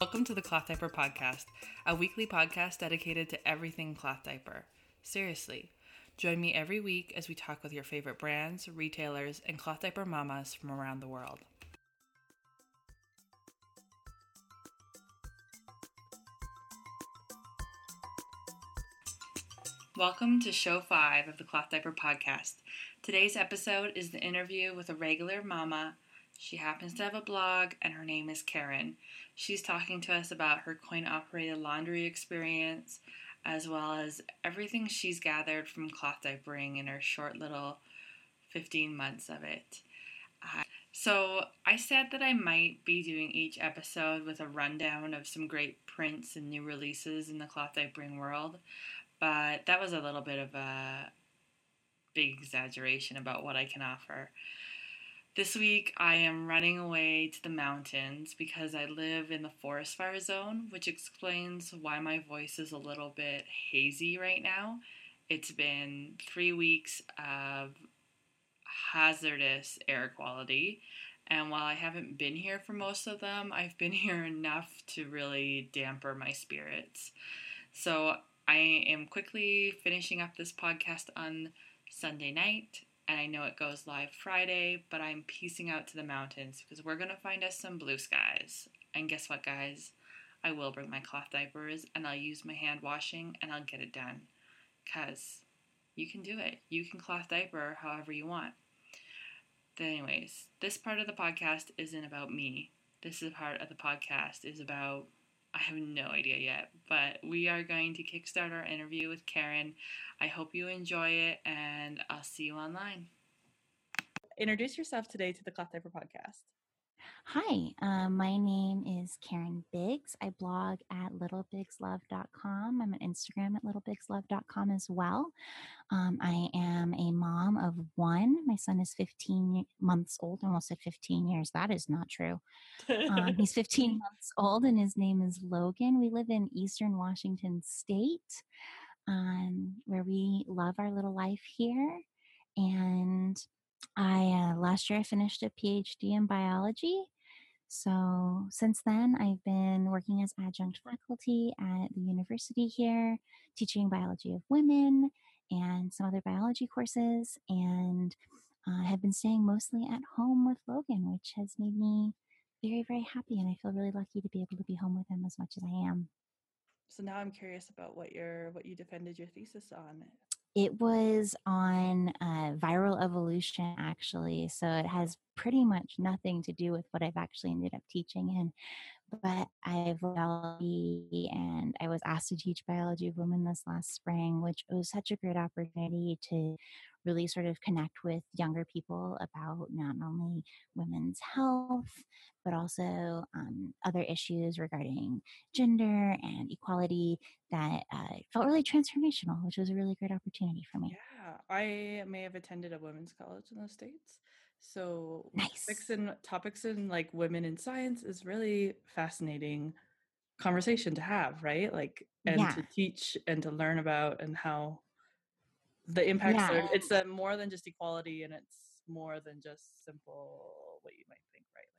Welcome to the Cloth Diaper Podcast, a weekly podcast dedicated to everything cloth diaper. Seriously, join me every week as we talk with your favorite brands, retailers, and cloth diaper mamas from around the world. Welcome to show five of the Cloth Diaper Podcast. Today's episode is the interview with a regular mama. She happens to have a blog, and her name is Karin. She's talking to us about her coin operated laundry experience, as well as everything she's gathered from cloth diapering in her short little 15 months of it. Uh, so, I said that I might be doing each episode with a rundown of some great prints and new releases in the cloth diapering world but that was a little bit of a big exaggeration about what I can offer. This week, I am running away to the mountains because I live in the forest fire zone, which explains why my voice is a little bit hazy right now. It's been three weeks of hazardous air quality, and while I haven't been here for most of them, I've been here enough to really damper my spirits. So I am quickly finishing up this podcast on Sunday night, and I know it goes live Friday, but I'm piecing out to the mountains because we're going to find us some blue skies. And guess what, guys? I will bring my cloth diapers and I'll use my hand washing and I'll get it done. Because you can do it. You can cloth diaper however you want. But anyways, this part of the podcast isn't about me. This is part of the podcast is about I have no idea yet, but we are going to kickstart our interview with Karin. I hope you enjoy it, and I'll see you online. Introduce yourself today to the Cloth Diaper Podcast. Hi, um, my name is Karin Biggs. I blog at littlebiggslove.com. I'm on Instagram at littlebiggslove.com as well. Um, I am a mom of one. My son is 15 months old. Almost said 15 years. That is not true. Um, he's 15 months old and his name is Logan. We live in Eastern Washington State um, where we love our little life here. And I uh, last year I finished a PhD in biology. So since then, I've been working as adjunct faculty at the university here, teaching biology of women and some other biology courses, and uh, have been staying mostly at home with Logan, which has made me very, very happy. And I feel really lucky to be able to be home with him as much as I am. So now I'm curious about what your what you defended your thesis on. It was on uh, viral evolution, actually. So it has pretty much nothing to do with what I've actually ended up teaching in. But I've biology and I was asked to teach biology of women this last spring, which was such a great opportunity to really sort of connect with younger people about not only women's health, but also um, other issues regarding gender and equality that uh, felt really transformational, which was a really great opportunity for me. Yeah, I may have attended a women's college in the States. So nice. topics in topics in like women in science is really fascinating conversation to have, right? Like and yeah. to teach and to learn about and how the impacts yeah. are it's a, more than just equality and it's more than just simple what you might think right like,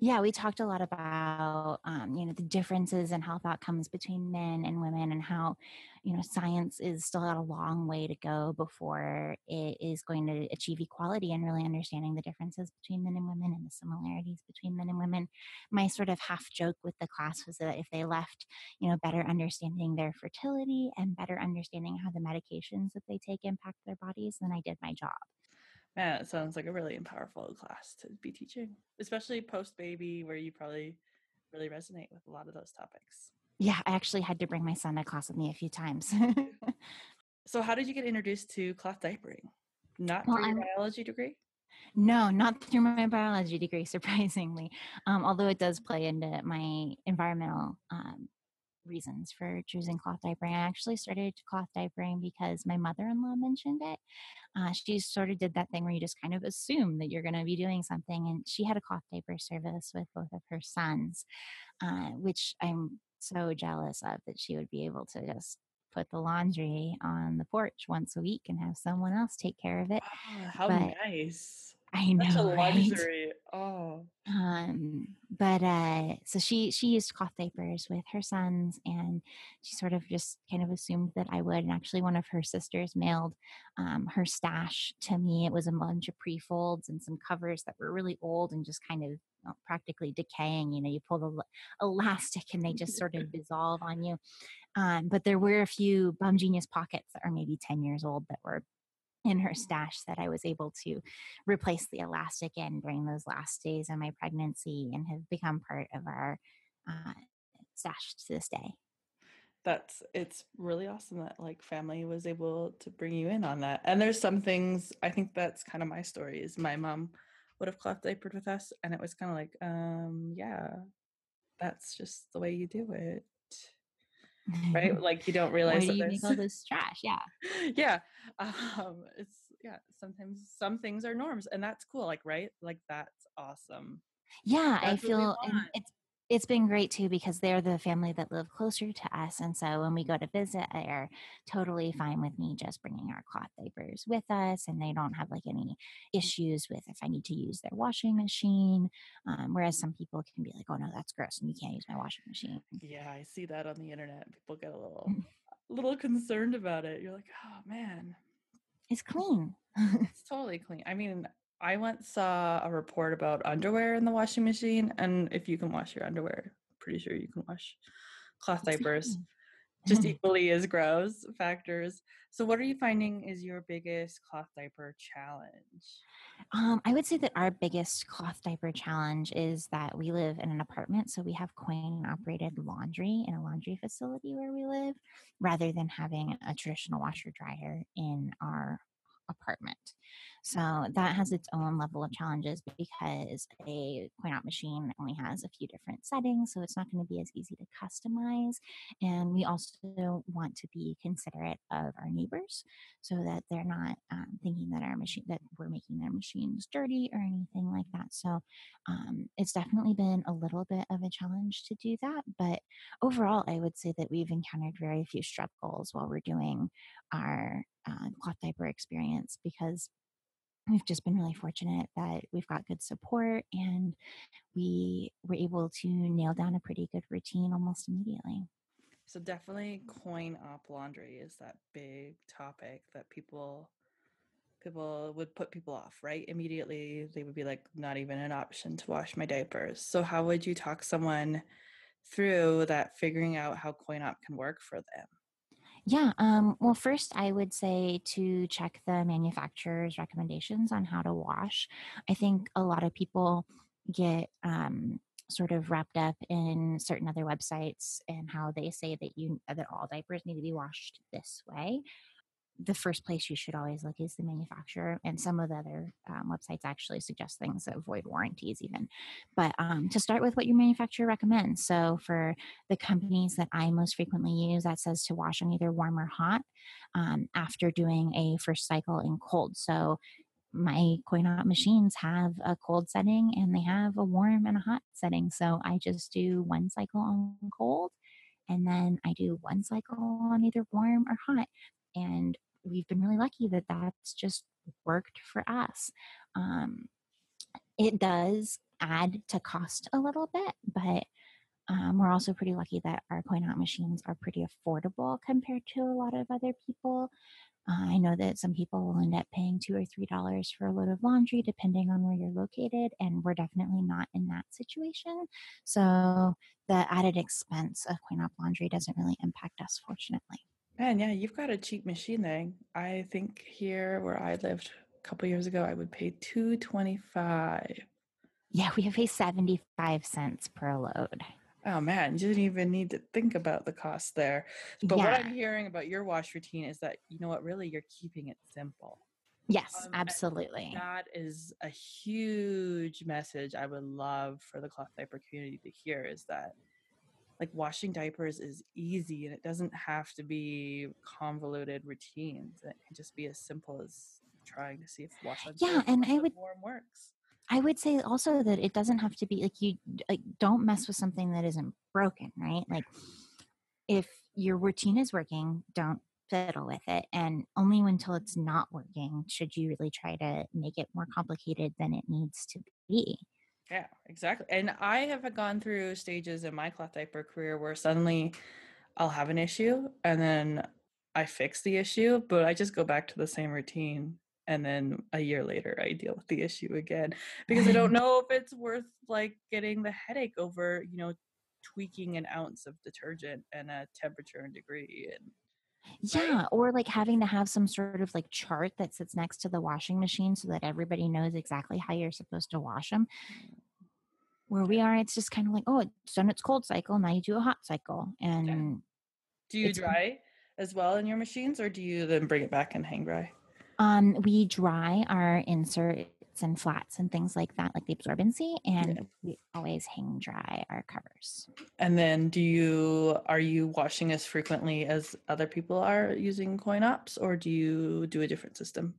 yeah we talked a lot about um, you know the differences in health outcomes between men and women and how you know science is still got a long way to go before it is going to achieve equality and really understanding the differences between men and women and the similarities between men and women. My sort of half joke with the class was that if they left you know better understanding their fertility and better understanding how the medications that they take impact their bodies then i did my job Man, it sounds like a really powerful class to be teaching, especially post baby, where you probably really resonate with a lot of those topics. Yeah, I actually had to bring my son to class with me a few times. so, how did you get introduced to cloth diapering? Not well, through your I'm, biology degree? No, not through my biology degree, surprisingly. Um, although it does play into my environmental um, reasons for choosing cloth diapering. I actually started cloth diapering because my mother in law mentioned it. Uh, she sort of did that thing where you just kind of assume that you're going to be doing something. And she had a cloth diaper service with both of her sons, uh, which I'm so jealous of that she would be able to just put the laundry on the porch once a week and have someone else take care of it. Oh, how but nice. I know. A luxury. Right? Oh. Um, but uh, so she she used cloth diapers with her sons, and she sort of just kind of assumed that I would. And actually, one of her sisters mailed um, her stash to me. It was a bunch of pre folds and some covers that were really old and just kind of well, practically decaying. You know, you pull the elastic and they just sort of dissolve on you. Um, but there were a few bumGenius pockets that are maybe 10 years old that were in her stash that I was able to replace the elastic in during those last days of my pregnancy and have become part of our uh, stash to this day. That's it's really awesome that like family was able to bring you in on that. And there's some things I think that's kind of my story is my mom would have cloth diapered with us and it was kind of like um yeah that's just the way you do it right? Like you don't realize Why do you make all this trash? Yeah. Yeah um it's yeah sometimes some things are norms and that's cool like right? Like that's awesome. Yeah that's i feel it's it's been great too because they're the family that live closer to us. And so when we go to visit, they're totally fine with me just bringing our cloth diapers with us. And they don't have like any issues with if I need to use their washing machine. Um, whereas some people can be like, oh no, that's gross and you can't use my washing machine. Yeah, I see that on the internet. People get a little, a little concerned about it. You're like, oh man. It's clean. it's totally clean. I mean, I once saw a report about underwear in the washing machine, and if you can wash your underwear, pretty sure you can wash cloth diapers. Just equally as gross factors. So, what are you finding is your biggest cloth diaper challenge? Um, I would say that our biggest cloth diaper challenge is that we live in an apartment, so we have coin operated laundry in a laundry facility where we live, rather than having a traditional washer dryer in our apartment. So that has its own level of challenges because a coin op machine only has a few different settings, so it's not going to be as easy to customize. And we also want to be considerate of our neighbors so that they're not um, thinking that our machine that we're making their machines dirty or anything like that. So um, it's definitely been a little bit of a challenge to do that, but overall, I would say that we've encountered very few struggles while we're doing our uh, cloth diaper experience because we've just been really fortunate that we've got good support and we were able to nail down a pretty good routine almost immediately. So definitely coin op laundry is that big topic that people people would put people off, right? Immediately they would be like not even an option to wash my diapers. So how would you talk someone through that figuring out how coin op can work for them? Yeah. Um, well, first, I would say to check the manufacturer's recommendations on how to wash. I think a lot of people get um, sort of wrapped up in certain other websites and how they say that you that all diapers need to be washed this way the first place you should always look is the manufacturer and some of the other um, websites actually suggest things that avoid warranties even but um, to start with what your manufacturer recommends so for the companies that i most frequently use that says to wash on either warm or hot um, after doing a first cycle in cold so my coin op machines have a cold setting and they have a warm and a hot setting so i just do one cycle on cold and then I do one cycle on either warm or hot. And we've been really lucky that that's just worked for us. Um, it does add to cost a little bit, but um, we're also pretty lucky that our coin out machines are pretty affordable compared to a lot of other people. Uh, I know that some people will end up paying two or three dollars for a load of laundry, depending on where you're located, and we're definitely not in that situation. So the added expense of coin op laundry doesn't really impact us, fortunately. Man, yeah, you've got a cheap machine there. I think here where I lived a couple years ago, I would pay two twenty five. Yeah, we have pay seventy five cents per load. Oh man, you didn't even need to think about the cost there. But yeah. what I'm hearing about your wash routine is that you know what, really, you're keeping it simple. Yes, um, absolutely. That is a huge message I would love for the cloth diaper community to hear is that like washing diapers is easy and it doesn't have to be convoluted routines. It can just be as simple as trying to see if wash on yeah, and I would warm works. I would say also that it doesn't have to be like you like don't mess with something that isn't broken, right? Like if your routine is working, don't fiddle with it and only until it's not working should you really try to make it more complicated than it needs to be Yeah, exactly. And I have gone through stages in my cloth diaper career where suddenly I'll have an issue and then I fix the issue, but I just go back to the same routine. And then a year later, I deal with the issue again because I don't know if it's worth like getting the headache over, you know, tweaking an ounce of detergent and a temperature and degree and yeah right? or like having to have some sort of like chart that sits next to the washing machine so that everybody knows exactly how you're supposed to wash them where we are it's just kind of like oh it's done its cold cycle now you do a hot cycle and okay. do you dry as well in your machines or do you then bring it back and hang dry um we dry our insert and flats and things like that, like the absorbency, and yeah. we always hang dry our covers. And then, do you are you washing as frequently as other people are using coin ops or do you do a different system?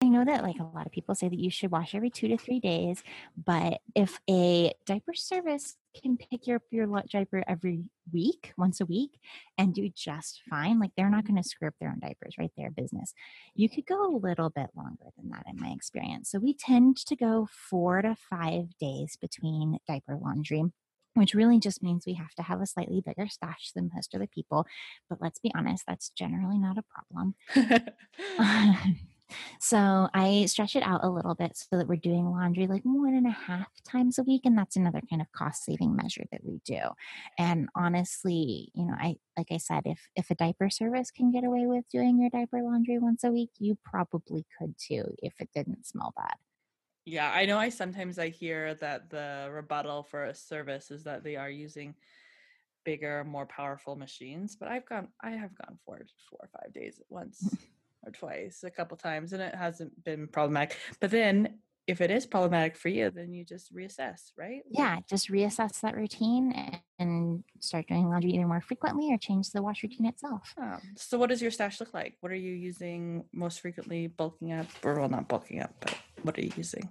I know that like a lot of people say that you should wash every two to three days, but if a diaper service can pick your your diaper every week, once a week, and do just fine, like they're not going to screw up their own diapers, right? Their business. You could go a little bit longer than that, in my experience. So we tend to go four to five days between diaper laundry which really just means we have to have a slightly bigger stash than most other people. But let's be honest, that's generally not a problem. So I stretch it out a little bit so that we're doing laundry like one and a half times a week. And that's another kind of cost saving measure that we do. And honestly, you know, I, like I said, if, if a diaper service can get away with doing your diaper laundry once a week, you probably could too if it didn't smell bad. Yeah, I know I sometimes I hear that the rebuttal for a service is that they are using bigger, more powerful machines, but I've gone I have gone for four or five days at once. Or twice, a couple times, and it hasn't been problematic. But then if it is problematic for you, then you just reassess, right? Yeah, just reassess that routine and start doing laundry either more frequently or change the wash routine itself. Oh, so, what does your stash look like? What are you using most frequently, bulking up, or well, not bulking up, but what are you using?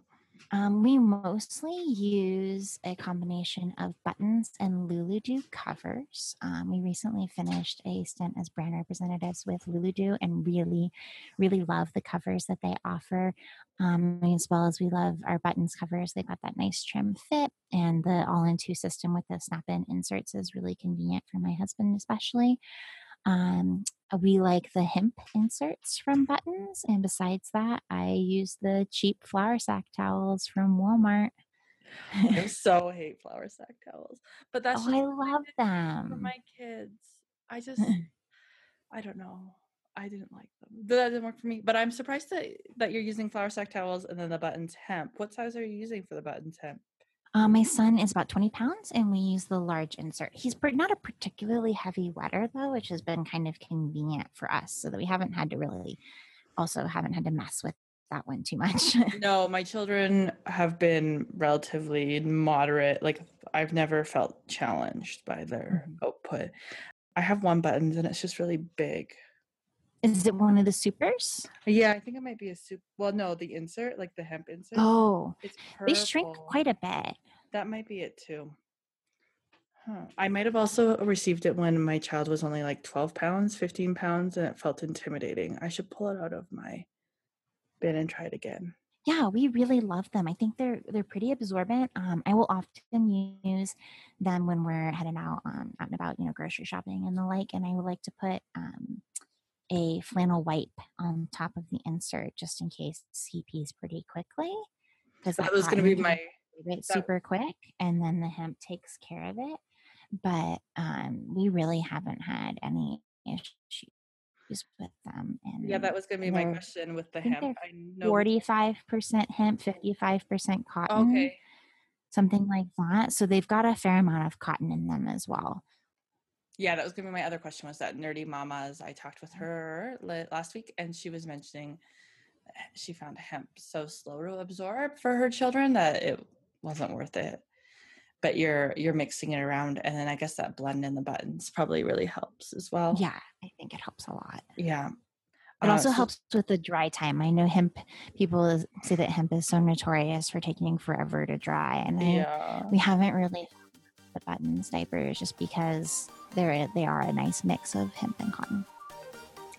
Um, we mostly use a combination of buttons and Lulu covers. Um, we recently finished a stint as brand representatives with Lulu and really, really love the covers that they offer, um, as well as we love our buttons covers. They've got that nice trim fit, and the all in two system with the snap in inserts is really convenient for my husband, especially. Um, we like the hemp inserts from Buttons. And besides that, I use the cheap flour sack towels from Walmart. I so hate flour sack towels, but that's oh, I love them for my kids. I just, I don't know. I didn't like them. That didn't work for me. But I'm surprised that that you're using flour sack towels and then the buttons hemp. What size are you using for the buttons hemp? Uh, my son is about 20 pounds and we use the large insert. He's not a particularly heavy wetter though, which has been kind of convenient for us so that we haven't had to really also haven't had to mess with that one too much. no, my children have been relatively moderate. Like I've never felt challenged by their mm-hmm. output. I have one button and it's just really big. Is it one of the supers? Yeah, I think it might be a soup. Well, no, the insert, like the hemp insert. Oh, they shrink quite a bit. That might be it too. Huh. I might have also received it when my child was only like 12 pounds, 15 pounds, and it felt intimidating. I should pull it out of my bin and try it again. Yeah, we really love them. I think they're they're pretty absorbent. Um, I will often use them when we're heading out um, out and about, you know, grocery shopping and the like. And I would like to put um, a flannel wipe on top of the insert just in case he pees pretty quickly. Because that, that was going to be my it super quick, and then the hemp takes care of it. But um, we really haven't had any issues with them. And yeah, that was going to be my question with the hemp. I know forty-five percent hemp, fifty-five percent cotton. Okay. Something like that. So they've got a fair amount of cotton in them as well yeah, that was gonna be my other question. Was that nerdy mamas? I talked with mm. her last week, and she was mentioning eh, she found hemp so slow to absorb for her children that it wasn't worth it. But you're you're mixing it around, and then I guess that blend in the buttons probably really helps as well. Yeah, I think it helps a lot. Yeah. It also uh, so, helps with the dry time. I know hemp people say that hemp is so notorious for taking forever to dry, and I, we haven't really the buttons diapers just because they're they are a nice mix of hemp and cotton.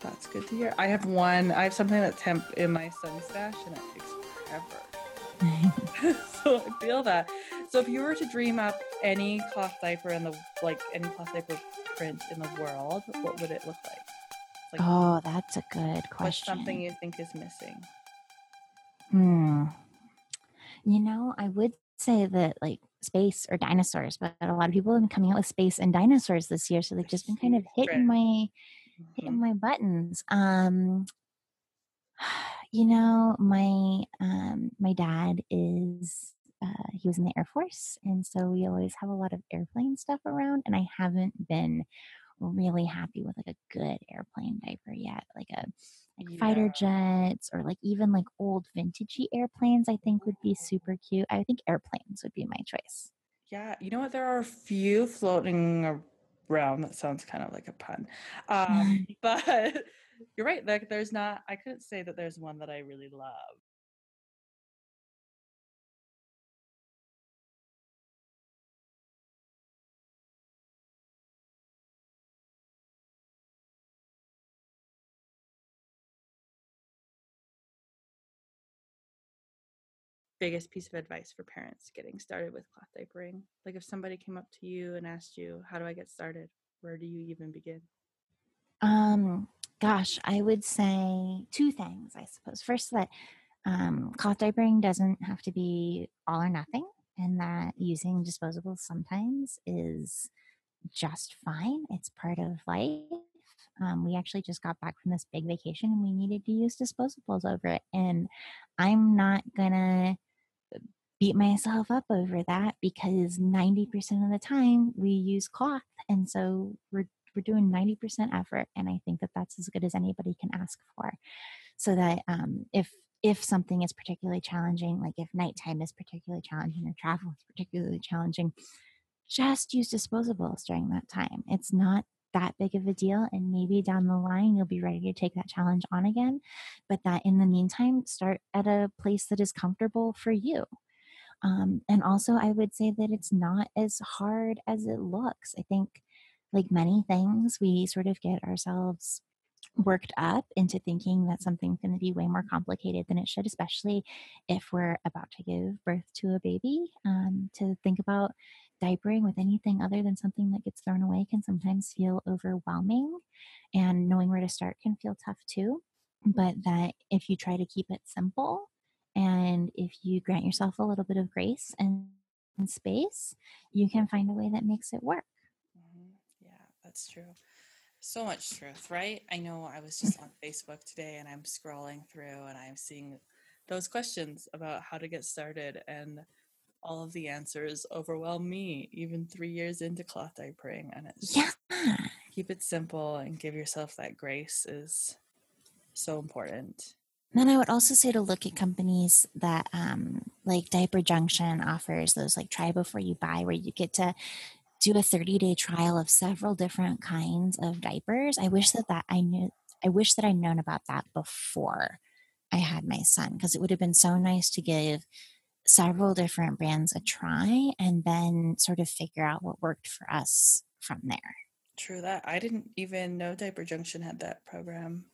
That's good to hear. I have one. I have something that's hemp in my sun stash, and it takes forever. so I feel that. So if you were to dream up any cloth diaper in the like any cloth diaper print in the world, what would it look like? like oh, that's a good question. What's something you think is missing? Hmm. You know, I would say that like space or dinosaurs, but a lot of people have been coming out with space and dinosaurs this year, so they've just been kind of hitting my mm-hmm. hitting my buttons. Um, you know, my um, my dad is uh, he was in the Air Force, and so we always have a lot of airplane stuff around. And I haven't been really happy with like a good airplane diaper yet, like a yeah. fighter jets or like even like old vintagey airplanes. I think would be super cute. I think airplanes would be my choice. Yeah, you know what? There are a few floating around. That sounds kind of like a pun, um, but you're right. Like, there's not. I couldn't say that there's one that I really love. Biggest piece of advice for parents getting started with cloth diapering? Like if somebody came up to you and asked you, "How do I get started?" Where do you even begin? Um, gosh, I would say two things, I suppose. First, that um, cloth diapering doesn't have to be all or nothing, and that using disposables sometimes is just fine. It's part of life. Um, we actually just got back from this big vacation and we needed to use disposables over it. And I'm not gonna beat myself up over that because 90% of the time we use cloth and so we're we're doing 90% effort and i think that that's as good as anybody can ask for. So that um, if if something is particularly challenging like if nighttime is particularly challenging or travel is particularly challenging just use disposables during that time. It's not that big of a deal and maybe down the line you'll be ready to take that challenge on again but that in the meantime start at a place that is comfortable for you um, and also, I would say that it's not as hard as it looks. I think, like many things, we sort of get ourselves worked up into thinking that something's going to be way more complicated than it should, especially if we're about to give birth to a baby. Um, to think about diapering with anything other than something that gets thrown away can sometimes feel overwhelming, and knowing where to start can feel tough too. But that if you try to keep it simple, and if you grant yourself a little bit of grace and, space, you can find a way that makes it work. Mm-hmm. Yeah, that's true. So much truth, right? I know I was just on Facebook today and I'm scrolling through and I'm seeing those questions about how to get started and all of the answers overwhelm me even three years into cloth diapering and it's yeah. keep it simple and give yourself that grace is so important then I would also say to look at companies that, um, like Diaper Junction offers those like try before you buy, where you get to do a 30 day trial of several different kinds of diapers. I wish that that I knew. I wish that I'd known about that before I had my son because it would have been so nice to give several different brands a try and then sort of figure out what worked for us from there. True that. I didn't even know Diaper Junction had that program.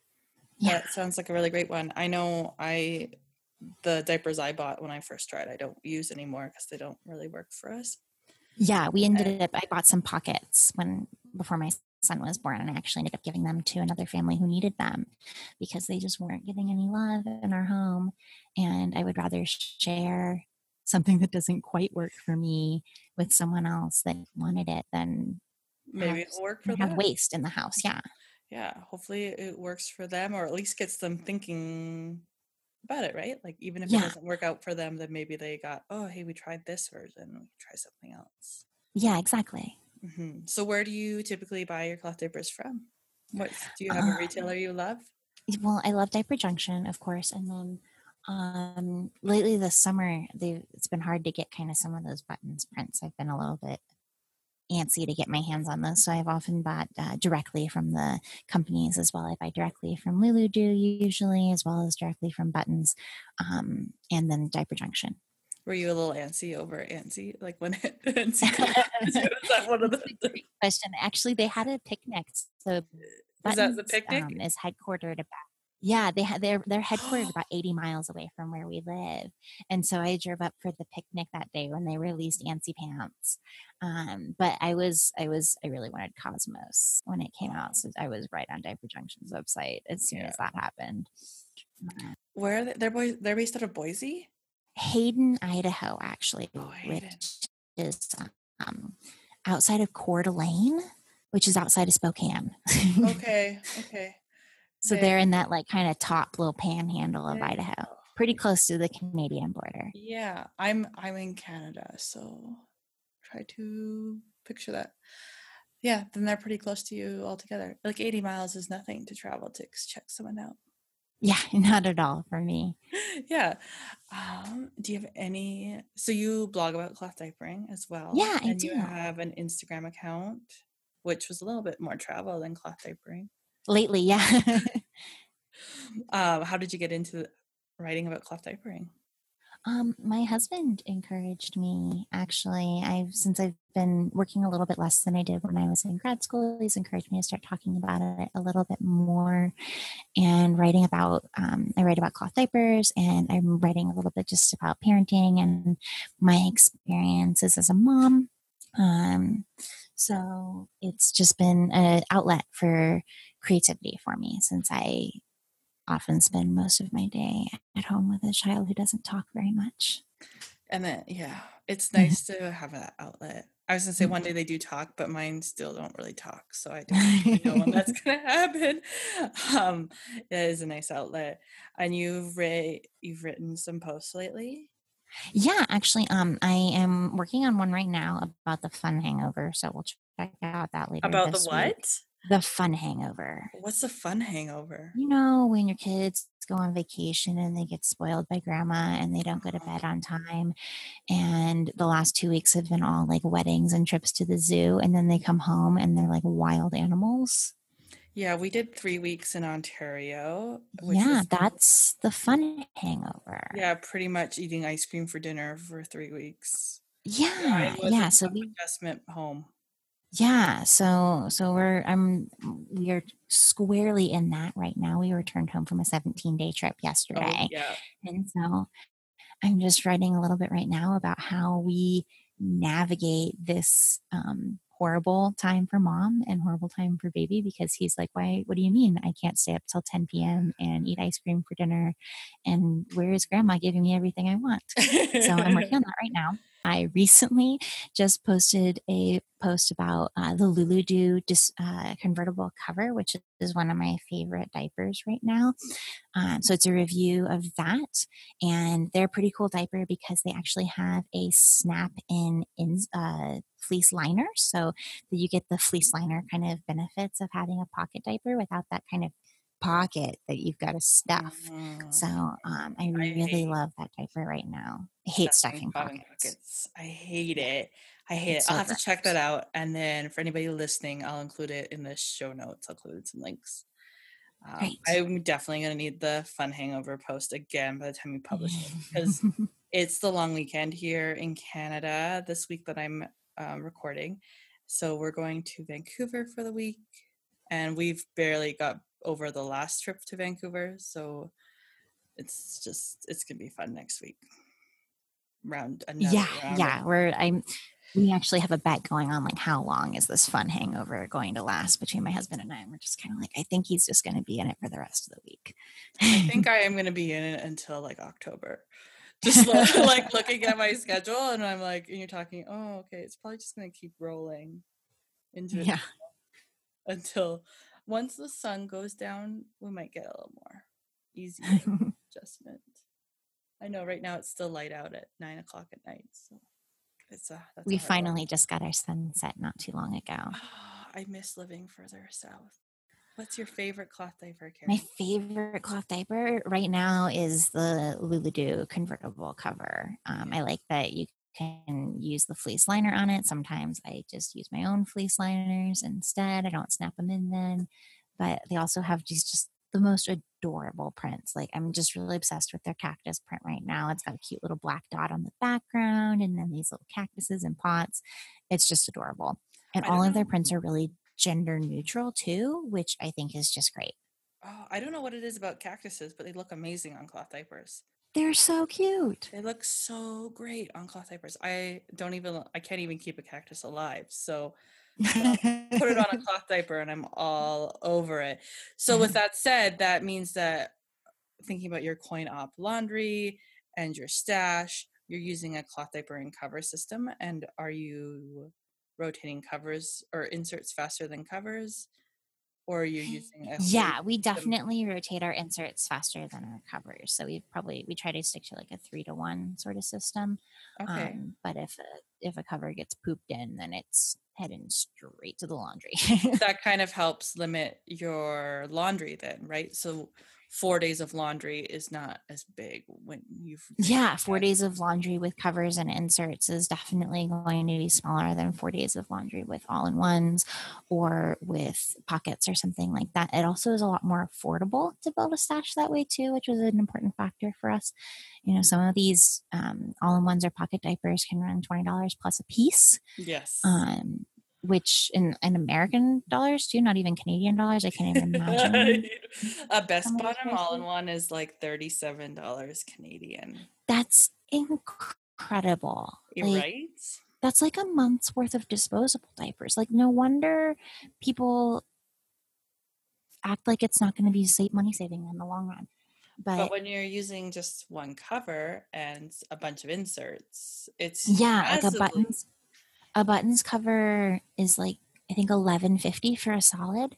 Yeah. That sounds like a really great one. I know I the diapers I bought when I first tried I don't use anymore because they don't really work for us. Yeah, we ended up I bought some pockets when before my son was born and I actually ended up giving them to another family who needed them because they just weren't getting any love in our home and I would rather share something that doesn't quite work for me with someone else that wanted it than maybe it'll work for have them. waste in the house. Yeah yeah hopefully it works for them or at least gets them thinking about it right like even if yeah. it doesn't work out for them then maybe they got oh hey we tried this version we try something else yeah exactly mm-hmm. so where do you typically buy your cloth diapers from what do you have a uh, retailer you love well i love diaper junction of course and then um lately this summer they it's been hard to get kind of some of those buttons prints i've been a little bit antsy to get my hands on those. So I've often bought uh, directly from the companies as well. I buy directly from Luludu usually, as well as directly from Buttons, um, and then Diaper Junction. Were you a little antsy over antsy, like when that one of the question? Actually, they had a picnic. So Buttons, is that the picnic? Um, is headquartered about Yeah, they had their their headquarters about 80 miles away from where we live. And so I drove up for the picnic that day when they released Antsy Pants. Um, but I was I was I really wanted Cosmos when it came out. So I was right on Diaper Junction's website as soon Yeah. as that happened. Uh, Where are they? They're boy. They're based out of Boise. Hayden, Idaho, actually, Oh, which is um, outside of Coeur d'Alene, which is outside of Spokane. Okay. Okay. so They- they're in that like kind of top little panhandle of Idaho, pretty close to the Canadian border. Yeah, I'm I'm in Canada, so try to picture that. Yeah, then they're pretty close to you altogether. Like 80 miles is nothing to travel to check someone out. Yeah, not at all for me. yeah. Um, do you have any? So you blog about cloth diapering as well. Yeah, I and you do. have an Instagram account, which was a little bit more travel than cloth diapering. Lately, yeah. Um, how did you get into writing about cloth diapering? Um, my husband encouraged me actually. I've since I've been working a little bit less than I did when I was in grad school. He's encouraged me to start talking about it a little bit more and writing about. Um, I write about cloth diapers, and I'm writing a little bit just about parenting and my experiences as a mom. Um, so it's just been an outlet for creativity for me since I often spend most of my day at home with a child who doesn't talk very much. And then, yeah, it's Mhm. nice to have that outlet. I was gonna say one Mm-hmm. day they do talk, but mine still don't really talk, so I don't really know when that's gonna happen. Um, it is a nice outlet, and you've read you've written some posts lately. Yeah, actually, um, I am working on one right now about the fun hangover. So we'll check out that later. About the what? week. The fun hangover. What's the fun hangover? You know, when your kids go on vacation and they get spoiled by grandma and they don't go to bed on time. And the last two weeks have been all like weddings and trips to the zoo. And then they come home and they're like wild animals. Yeah, we did three weeks in Ontario. Yeah, was- that's the fun hangover. yeah, pretty much eating ice cream for dinner for three weeks. Yeah. was Yeah. So we adjustment home. Yeah, so so we're I'm we are squarely in that right now. We returned home from a 17 day trip Oh, yesterday, yeah. and so I'm just writing a little bit right now about how we navigate this um, horrible time for mom and horrible time for baby because he's like, why? What do you mean I can't stay up till 10 p.m. and eat ice cream for dinner? And where is grandma giving me everything I want? so I'm working on that right now. I recently just posted a post about uh, the Lulu dis, uh, convertible cover, which is one of my favorite diapers right now. Um, so it's a review of that, and they're a pretty cool diaper because they actually have a snap-in in uh, fleece liner, so that you get the fleece liner kind of benefits of having a pocket diaper without that kind of pocket that you've got to stuff. Mm. So um, I really love that diaper right now. I hate stuffing bottom pockets. I hate it. I hate It's it. I'll so have to check that out. And then for anybody listening, I'll include it in the show notes. I'll include some links. Um, Great. I'm definitely going to need the fun hangover post again by the time we publish it because it's the long weekend here in Canada this week that I'm um, recording. So we're going to Vancouver for the week, and we've barely got over the last trip to Vancouver. So it's just it's gonna be fun next week. Round another yeah, round yeah. We're I'm we actually have a bet going on like how long is this fun hangover going to last between my husband and I. And we're just kind of like, I think he's just gonna be in it for the rest of the week. I think I am to be in it until like October. Just lo- like looking at my schedule, and I'm like, and you're talking, oh, okay, it's probably just to keep rolling into it yeah. until once the sun goes down, we might get a little more easy adjustment. I know right now it's still light out at nine o'clock at night, so it's a. That's a we hard one. finally just got our sunset not too long ago. Ah, I miss living further south. What's your favorite cloth diaper, My favorite cloth diaper right now is the Luludu convertible cover. Um, I like that you can use the fleece liner on it. Sometimes I just use my own fleece liners instead. I don't snap them in then, but they also have just just the most adorable prints. Like I'm just really obsessed with their cactus print right now. It's got a cute little black dot on the background and then these little cactuses and pots. It's just adorable. And all don't of their prints are really gender neutral too, which I think is just great. Oh, I don't know what it is about cactuses, but they look amazing on cloth diapers. They're so cute. They look so great on cloth diapers. I don't even I can't even keep a cactus alive. So put it on a cloth diaper and I'm all over it. So with mm-hmm. that said, that means that thinking about your coin op laundry and your stash, you're using a cloth diaper and cover system and are you rotating covers or inserts faster than covers? Or are you using a yeah we definitely rotate our inserts faster than our covers so we probably we try to stick to like a three to one sort of system okay. Um, but if a if a cover gets pooped in then it's heading straight to the laundry. That kind of helps limit your laundry then right? So four days of laundry is not as big when you've yeah four days of laundry with covers and inserts is definitely going to be smaller than four days of laundry with all-in-ones or with pockets or something like that. It also is a lot more affordable to build a stash that way too which was an important factor for us. You know some of these um, all-in-ones or pocket diapers can run $20 plus a piece. Yes. Um, which in, in American dollars too, not even Canadian dollars. I can't even imagine. a best bottom all in one is like $37 Canadian. That's incredible. Like, right? That's like a month's worth of disposable diapers. Like, no wonder people act like it's not going to be money saving in the long run. But, but, when you're using just one cover and a bunch of inserts, it's yeah, like a buttons a buttons cover is like I think eleven fifty for a solid,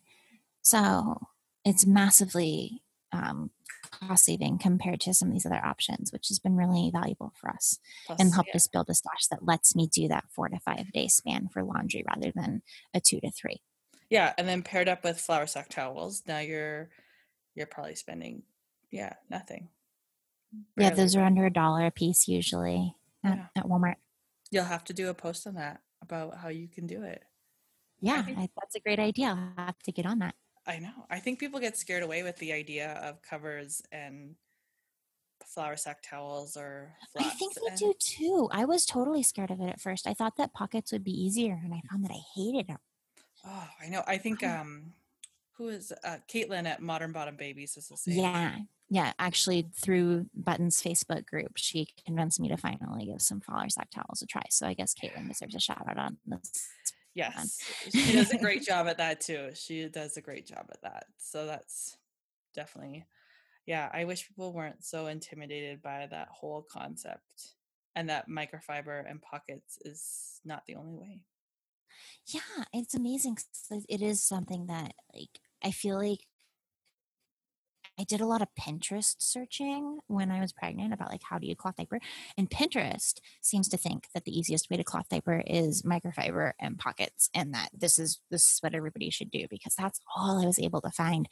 so it's massively um, cost saving compared to some of these other options, which has been really valuable for us Plus, and helped yeah. us build a stash that lets me do that four to five day span for laundry rather than a two to three. Yeah, and then paired up with flour sack towels, now you're you're probably spending yeah nothing. Barely. Yeah, those are under a dollar a piece usually at, yeah. at Walmart. You'll have to do a post on that about how you can do it. Yeah, think, that's a great idea. I'll have to get on that. I know. I think people get scared away with the idea of covers and flour sack towels or I think they and... do too. I was totally scared of it at first. I thought that pockets would be easier and I found that I hated them. Oh, I know. I think um who is uh Caitlin at Modern Bottom Babies is the same. Yeah yeah, actually through Button's Facebook group, she convinced me to finally give some flour sack towels a try. So I guess Caitlin deserves a shout out on this. Yes, she does a great job at that too. She does a great job at that. So that's definitely, yeah. I wish people weren't so intimidated by that whole concept, and that microfiber and pockets is not the only way. Yeah, it's amazing. It is something that like I feel like I did a lot of Pinterest searching when I was pregnant about like how do you cloth diaper, and Pinterest seems to think that the easiest way to cloth diaper is microfiber and pockets, and that this is this is what everybody should do because that's all I was able to find,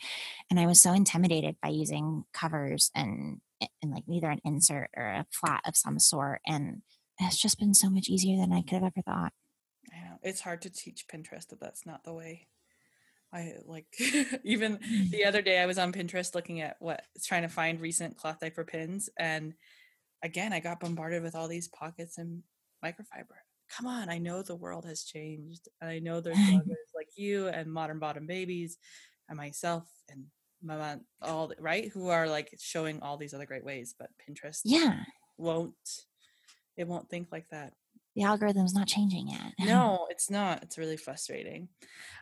and I was so intimidated by using covers and eh, and like either an insert or a flat of some sort, and it's just been so much easier than I could have ever thought. I know it's hard to teach Pinterest that that's not the way. I like even the other day I was on Pinterest looking at what trying to find recent cloth diaper pins and again I got bombarded with all these pockets and microfiber. Come on, I know the world has changed. And I know there's bloggers like you and modern bottom babies and myself and my mom all right who are like showing all these other great ways but Pinterest yeah won't it won't think like that the algorithm's not changing yet. no, it's not. It's really frustrating.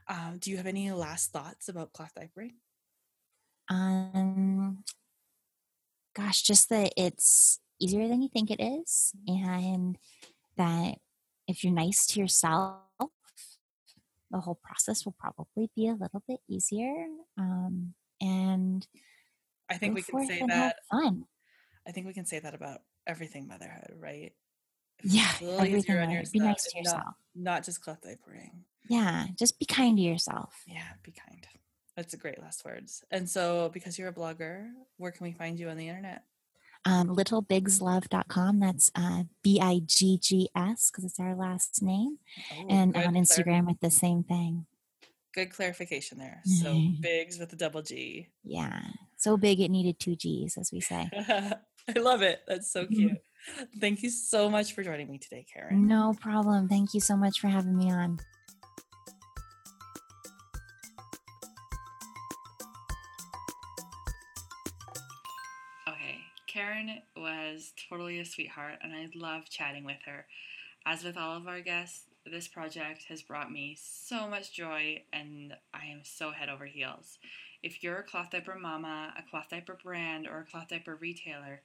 Um, do you have any last thoughts about cloth diapering? Um, gosh, just that it's easier than you think it is, and that if you're nice to yourself, the whole process will probably be a little bit easier. Um, and I think we can say that. Fun. I think we can say that about everything motherhood, right? Yeah, everything right. Be nice to yourself. Not, not just cloth diapering. Yeah, just be kind to yourself. Yeah, be kind. That's a great last words. And so, because you're a blogger, where can we find you on the internet? Um, littlebiggslove.com. That's uh, B I G G S because it's our last name. Oh, and on Instagram with the same thing. Good clarification there. So, bigs with a double G. Yeah. So big it needed two G's, as we say. I love it. That's so cute. Thank you so much for joining me today, Karin. No problem. Thank you so much for having me on. Okay, Karin was totally a sweetheart, and I love chatting with her. As with all of our guests, this project has brought me so much joy, and I am so head over heels. If you're a cloth diaper mama, a cloth diaper brand, or a cloth diaper retailer,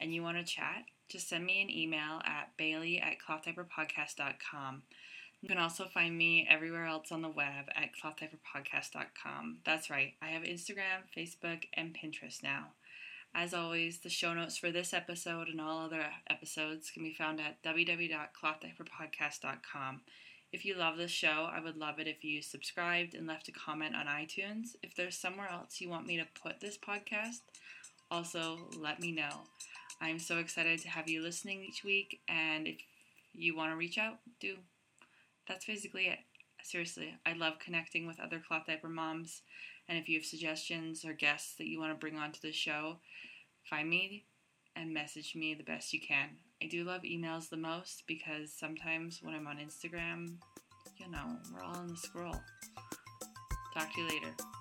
and you want to chat, just send me an email at bailey at clothdiaperpodcast.com. You can also find me everywhere else on the web at clothdiaperpodcast.com. That's right, I have Instagram, Facebook, and Pinterest now. As always, the show notes for this episode and all other episodes can be found at www.clothdiaperpodcast.com. If you love this show, I would love it if you subscribed and left a comment on iTunes. If there's somewhere else you want me to put this podcast, also let me know. I'm so excited to have you listening each week, and if you want to reach out, do. That's basically it. Seriously, I love connecting with other cloth diaper moms and if you have suggestions or guests that you want to bring onto the show, find me and message me the best you can. I do love emails the most because sometimes when I'm on Instagram, you know, we're all in the scroll. Talk to you later.